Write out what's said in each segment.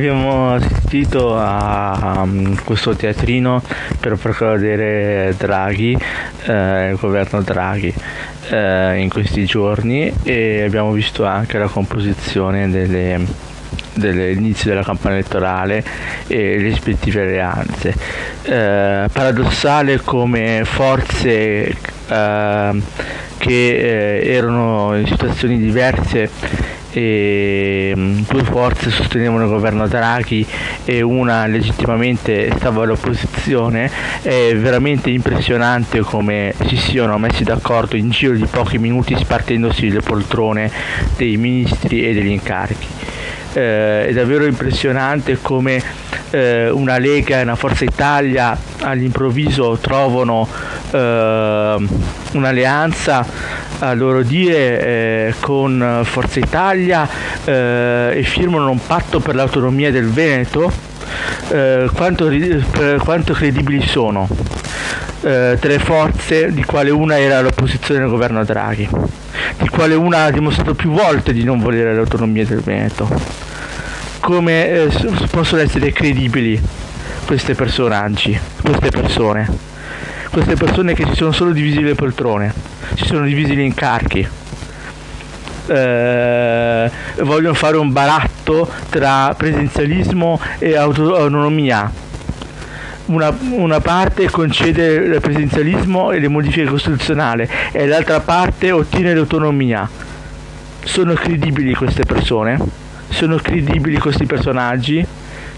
Abbiamo assistito a um, questo teatrino per far vedere Draghi, eh, il governo Draghi, eh, in questi giorni e abbiamo visto anche la composizione delle, dell'inizio della campagna elettorale e le rispettive alleanze. Eh, paradossale come forze eh, che eh, erano in situazioni diverse e mm, due forze sostenevano il governo Draghi e una legittimamente stava all'opposizione. È veramente impressionante come si siano messi d'accordo in giro di pochi minuti spartendosi le poltrone dei ministri e degli incarichi. Eh, è davvero impressionante come eh, una Lega e una Forza Italia all'improvviso trovano eh, un'alleanza a loro dire eh, con Forza Italia eh, e firmano un patto per l'autonomia del Veneto, eh, quanto, quanto, credibili sono? Eh, tre forze, di quale una era l'opposizione al governo Draghi, di quale una ha dimostrato più volte di non volere l'autonomia del Veneto. Come eh, possono essere credibili questi personaggi, queste persone? Queste persone che si sono solo divisi le poltrone, si sono divisi gli incarchi. Eh, vogliono fare un baratto tra presidenzialismo e autonomia. Una, una, parte concede il presidenzialismo e le modifiche costituzionali e l'altra parte ottiene l'autonomia. Sono credibili queste persone? Sono credibili questi personaggi?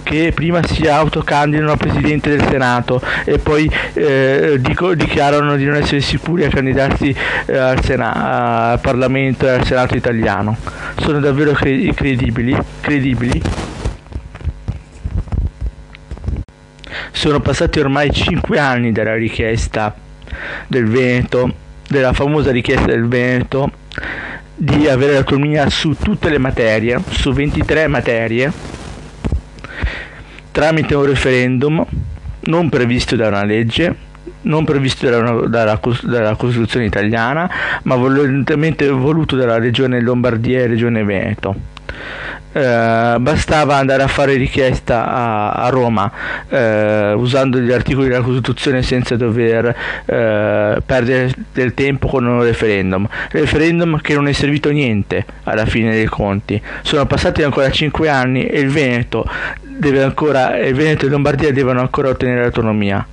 Che prima si autocandidano a Presidente del Senato e poi eh, dico, dichiarano di non essere sicuri a candidarsi eh, al, Sena- al, Parlamento e al Senato italiano. Sono davvero cre- credibili? credibili? Sono passati ormai 5 anni dalla richiesta del Veneto, della famosa richiesta del Veneto di avere l'autonomia su tutte le materie, su 23 materie tramite un referendum non previsto da una legge, non previsto dalla, dalla, dalla Costituzione italiana, ma volontariamente voluto dalla Regione Lombardia e Regione Veneto. Eh, bastava andare a fare richiesta a, a Roma eh, usando gli articoli della Costituzione senza dover eh, perdere del tempo con un referendum. Referendum che non è servito niente alla fine dei conti. Sono passati ancora 5 anni e il Veneto, ancora, il Veneto e Lombardia devono ancora ottenere l'autonomia.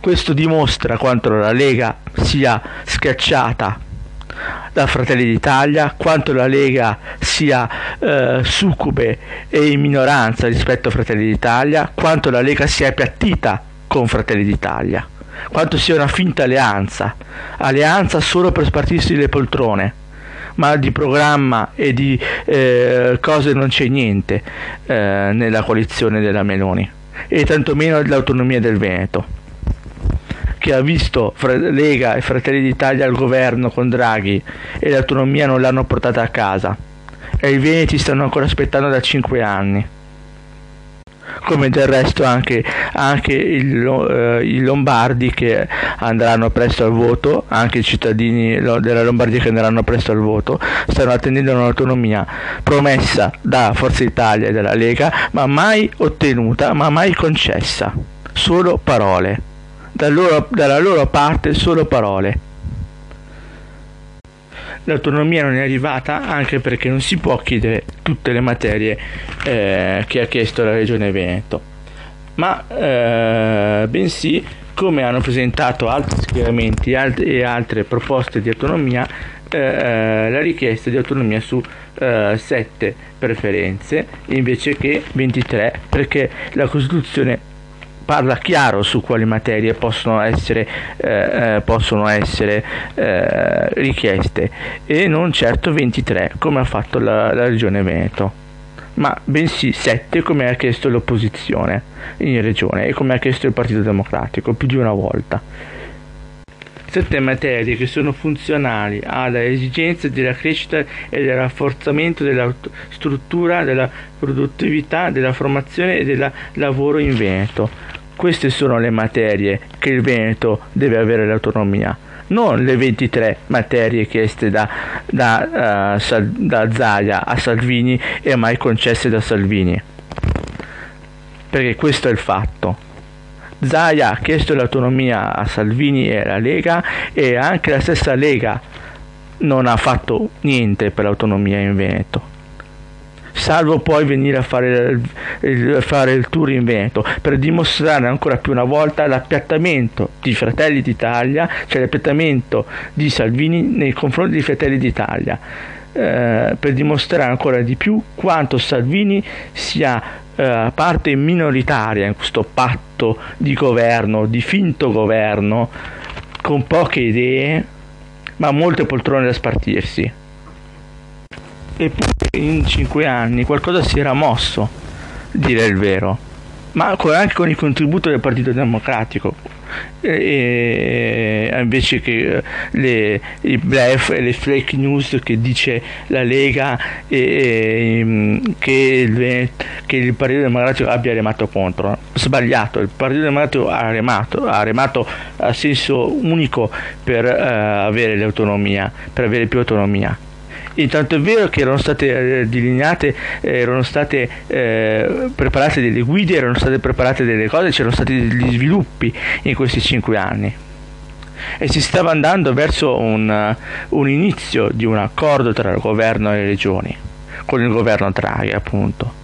Questo dimostra quanto la Lega sia schiacciata da Fratelli d'Italia, quanto la Lega sia eh, succube e in minoranza rispetto a Fratelli d'Italia, quanto la Lega sia appiattita con Fratelli d'Italia, quanto sia una finta alleanza, alleanza solo per spartirsi le poltrone ma di programma e di eh, cose non c'è niente eh, nella coalizione della Meloni e tantomeno l'autonomia del Veneto che ha visto Lega e Fratelli d'Italia al governo con Draghi e l'autonomia non l'hanno portata a casa. E i Veneti stanno ancora aspettando da 5 anni. Come del resto anche, anche il, eh, i lombardi che andranno presto al voto, anche i cittadini della Lombardia che andranno presto al voto, stanno attendendo un'autonomia promessa da Forza Italia e dalla Lega, ma mai ottenuta, ma mai concessa, solo parole dal loro, dalla loro parte solo parole. L'autonomia non è arrivata anche perché non si può chiedere tutte le materie eh, che ha chiesto la Regione Veneto, ma eh, bensì come hanno presentato altri schieramenti e altre proposte di autonomia eh, eh, la richiesta di autonomia su eh, 7 preferenze invece che 23 perché la Costituzione parla chiaro su quali materie possono essere, eh, eh, possono essere eh, richieste. E non certo 23 come ha fatto la, la regione Veneto ma bensì 7 come ha chiesto l'opposizione in regione e come ha chiesto il Partito Democratico più di una volta sette materie che sono funzionali alle esigenze della crescita e del rafforzamento della struttura, della produttività, della formazione e del lavoro in Veneto. Queste sono le materie che il Veneto deve avere l'autonomia, non le 23 materie chieste da, da, uh, da Zaia a Salvini e mai concesse da Salvini. perché questo è il fatto. Zaia ha chiesto l'autonomia a Salvini e alla Lega e anche la stessa Lega non ha fatto niente per l'autonomia in Veneto. Salvo poi venire a fare il, fare il, tour in Veneto per dimostrare ancora più una volta l'appiattamento di Fratelli d'Italia, cioè l'appiattamento di Salvini nei confronti di Fratelli d'Italia, eh, per dimostrare ancora di più quanto Salvini sia eh, parte minoritaria in questo patto di governo, di finto governo, con poche idee, ma molte poltrone da spartirsi. Eppure in cinque anni qualcosa si era mosso, dire il vero, ma anche con il contributo del Partito Democratico. E, invece che le, i bluff e le fake news che dice la Lega e, e, che, il, che, il, Partito Democratico abbia remato contro. Sbagliato il Partito Democratico ha remato ha remato a senso unico per uh, avere l'autonomia per avere più autonomia Intanto è vero che erano state eh, delineate, eh, erano state eh, preparate delle guide, erano state preparate delle cose, c'erano stati degli sviluppi in questi cinque anni e si stava andando verso un, un, inizio di un accordo tra il governo e le regioni, con il governo Draghi appunto.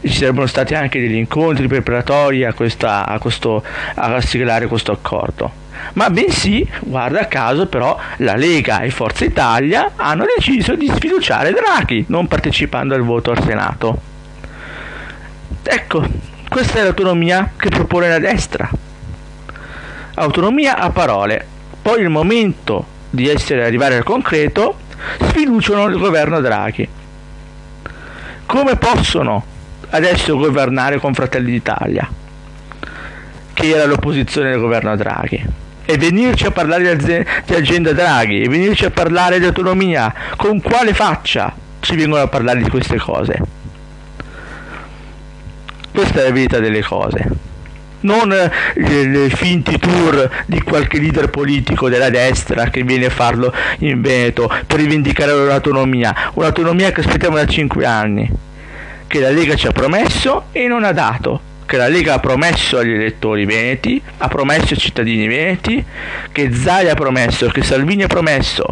E ci sarebbero stati anche degli incontri preparatori a, questa, a, questo, a siglare questo accordo ma bensì, guarda caso però, la Lega e Forza Italia hanno deciso di sfiduciare Draghi, non partecipando al voto al Senato. Ecco, questa è l'autonomia che propone la destra. Autonomia a parole, poi il momento di essere arrivare al concreto, sfiduciano il governo Draghi. Come possono adesso governare con Fratelli d'Italia, che era l'opposizione del governo Draghi? E venirci a parlare di agenda Draghi e venirci a parlare di autonomia, con quale faccia ci vengono a parlare di queste cose? Questa è la verità delle cose. Non i finti tour di qualche leader politico della destra che viene a farlo in Veneto per rivendicare l'autonomia, un'autonomia che aspettiamo da 5 anni, che la Lega ci ha promesso e non ha dato che la Lega ha promesso agli elettori veneti, ha promesso ai cittadini veneti, che Zai ha promesso, che Salvini ha promesso,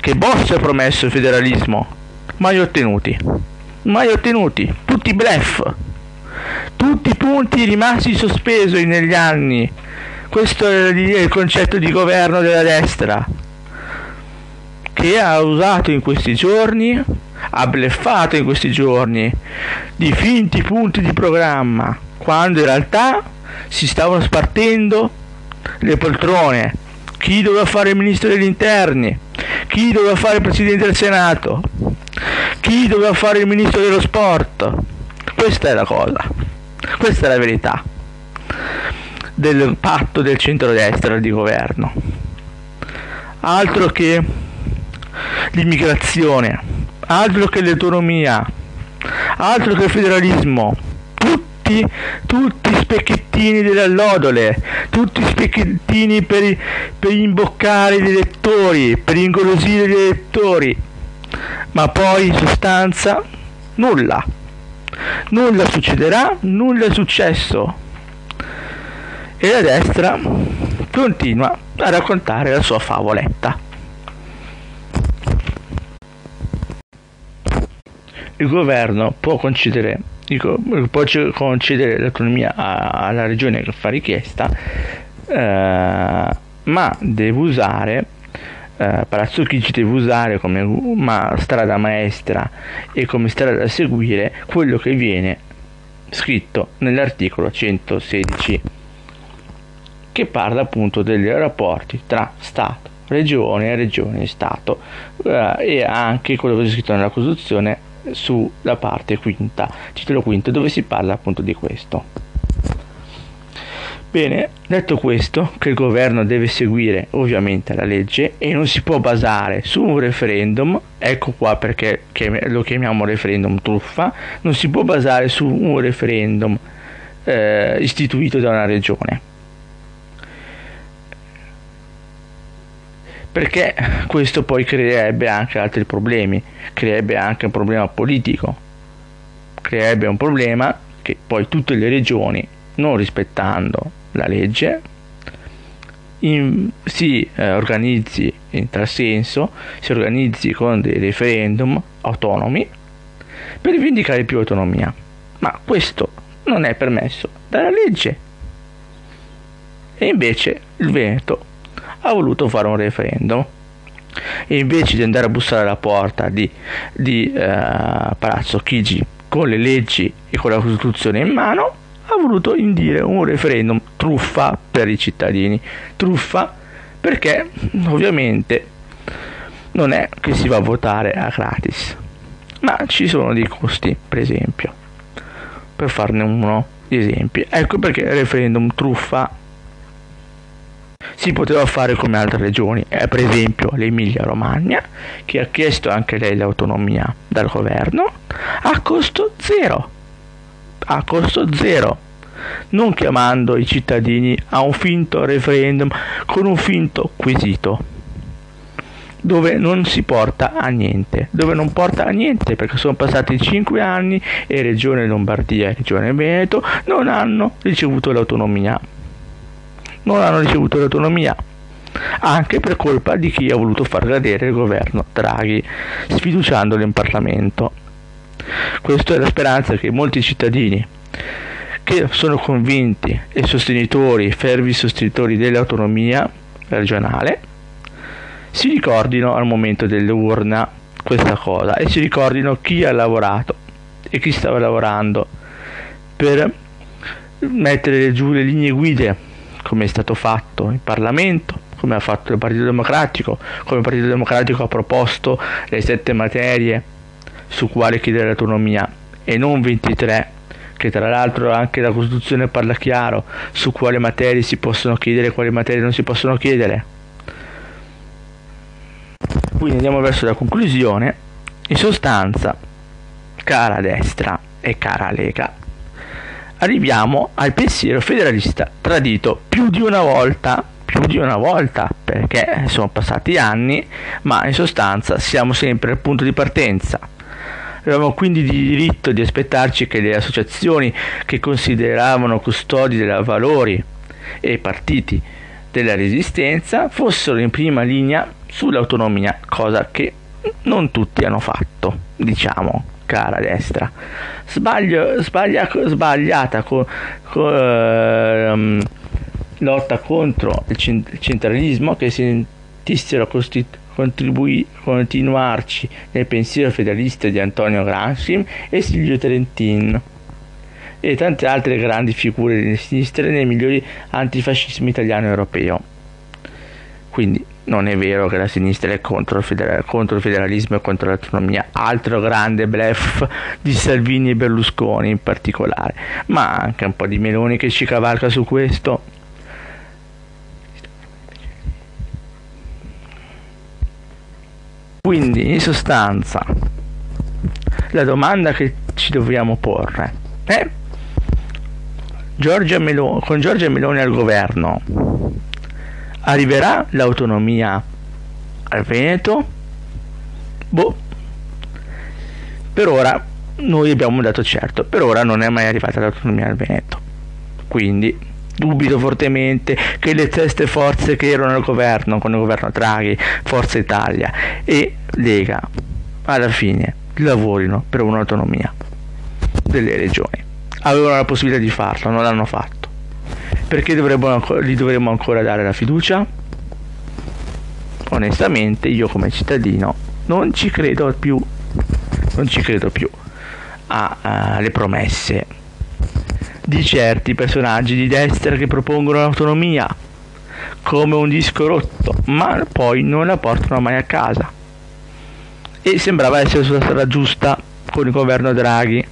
che Bossi ha promesso il federalismo, mai ottenuti, mai ottenuti, tutti blef, tutti i punti rimasti sospesi negli anni. Questo è il concetto di governo della destra che ha usato in questi giorni ha bleffato in questi giorni di finti punti di programma, quando in realtà si stavano spartendo le poltrone. Chi doveva fare il ministro degli interni? Chi doveva fare il presidente del Senato? Chi doveva fare il ministro dello sport? Questa è la cosa, questa è la verità del patto del centrodestra di governo. Altro che l'immigrazione altro che l'autonomia, altro che il federalismo. Tutti, tutti specchettini delle allodole, tutti specchettini per, per imboccare gli elettori, per ingolosire gli elettori. Ma poi in sostanza nulla. Nulla succederà, nulla è successo. E la destra continua a raccontare la sua favoletta. Il governo può concedere, può concedere l'autonomia alla regione che fa richiesta, eh, ma deve usare eh, Palazzo Chigi deve usare come ma, strada maestra e come strada da seguire quello che viene scritto nell'articolo 116 che parla appunto dei rapporti tra Stato, Regione, Regione e Stato eh, e anche quello che è scritto nella Costituzione sulla parte quinta, titolo quinto, dove si parla appunto di questo. Bene, detto questo, che il governo deve seguire ovviamente la legge e non si può basare su un referendum, ecco qua perché lo chiamiamo referendum truffa, non si può basare su un referendum eh, istituito da una regione perché questo poi creerebbe anche altri problemi, creerebbe anche un problema politico, creerebbe un problema che poi tutte le regioni, non rispettando la legge, in, si eh, organizzi in tal senso, si organizzi con dei referendum autonomi per rivendicare più autonomia. Ma questo non è permesso dalla legge. E invece il Veneto ha voluto fare un referendum. E invece di andare a bussare alla porta di, di uh, Palazzo Chigi con le leggi e con la Costituzione in mano, ha voluto indire un referendum truffa per i cittadini. Truffa perché ovviamente non è che si va a votare a gratis, ma ci sono dei costi, per esempio. Per farne uno di esempi. Ecco perché il referendum truffa si poteva fare come altre regioni, eh, per esempio l'Emilia Romagna, che ha chiesto anche lei l'autonomia dal governo a costo zero. A costo zero. Non chiamando i cittadini a un finto referendum con un finto quesito dove non si porta a niente, dove non porta a niente perché sono passati 5 anni e Regione Lombardia e Regione Veneto non hanno ricevuto l'autonomia. Non hanno ricevuto l'autonomia anche per colpa di chi ha voluto far cadere il governo Draghi, sfiduciandolo in Parlamento. Questa è la speranza che molti cittadini che sono convinti e sostenitori, fervi sostenitori dell'autonomia regionale, si ricordino al momento dell'urna questa cosa e si ricordino chi ha lavorato e chi stava lavorando per mettere giù le linee guide come è stato fatto in Parlamento come ha fatto il Partito Democratico come il Partito Democratico ha proposto le sette materie su quale chiedere l'autonomia e non 23 che tra l'altro anche la Costituzione parla chiaro su quale materie si possono chiedere e quali materie non si possono chiedere quindi andiamo verso la conclusione. In sostanza, cara destra e cara Lega, arriviamo al pensiero federalista tradito più di una volta, più di una volta, perché sono passati anni, ma in sostanza siamo sempre al punto di partenza. Avevamo quindi diritto di aspettarci che le associazioni che consideravano custodi dei valori e partiti della resistenza fossero in prima linea sull'autonomia, cosa che non tutti hanno fatto, diciamo, cara destra. Sbaglio, sbaglia, sbagliata con, con ehm, lotta contro il centralismo che sentissero costituire continuarci nel pensiero federalista di Antonio Gramsci e Silvio Trentin e tante altre grandi figure di sinistra nei migliori antifascismi italiano e europeo. Quindi non è vero che la sinistra è contro il, federal- contro il federalismo e contro l'autonomia, altro grande bluff di Salvini e Berlusconi in particolare, ma anche un po' di Meloni che ci cavalca su questo. Quindi in sostanza la domanda che ci dobbiamo porre è Giorgia Meloni, con Giorgia Meloni al governo arriverà l'autonomia al Veneto? Boh. Per ora noi abbiamo dato certo, per ora non è mai arrivata l'autonomia al Veneto. Quindi dubito fortemente che le teste forze che erano al governo, con il governo Draghi, Forza Italia e Lega, alla fine lavorino per un'autonomia delle regioni avevano la possibilità di farlo, non l'hanno fatto. Perché gli dovremmo ancora dare la fiducia? Onestamente io come cittadino non ci credo più, non ci credo più alle promesse di certi personaggi di destra che propongono l'autonomia come un disco rotto, ma poi non la portano mai a casa. E sembrava essere sulla strada giusta con il governo Draghi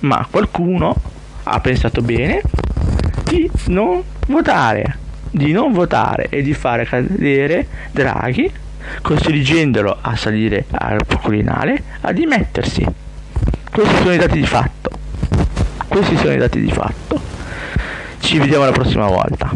ma qualcuno ha pensato bene non votare, di non votare e di fare cadere Draghi, costringendolo a salire al Quirinale a dimettersi. Questi sono i dati di fatto. Questi sono i dati di fatto. Ci vediamo la prossima volta.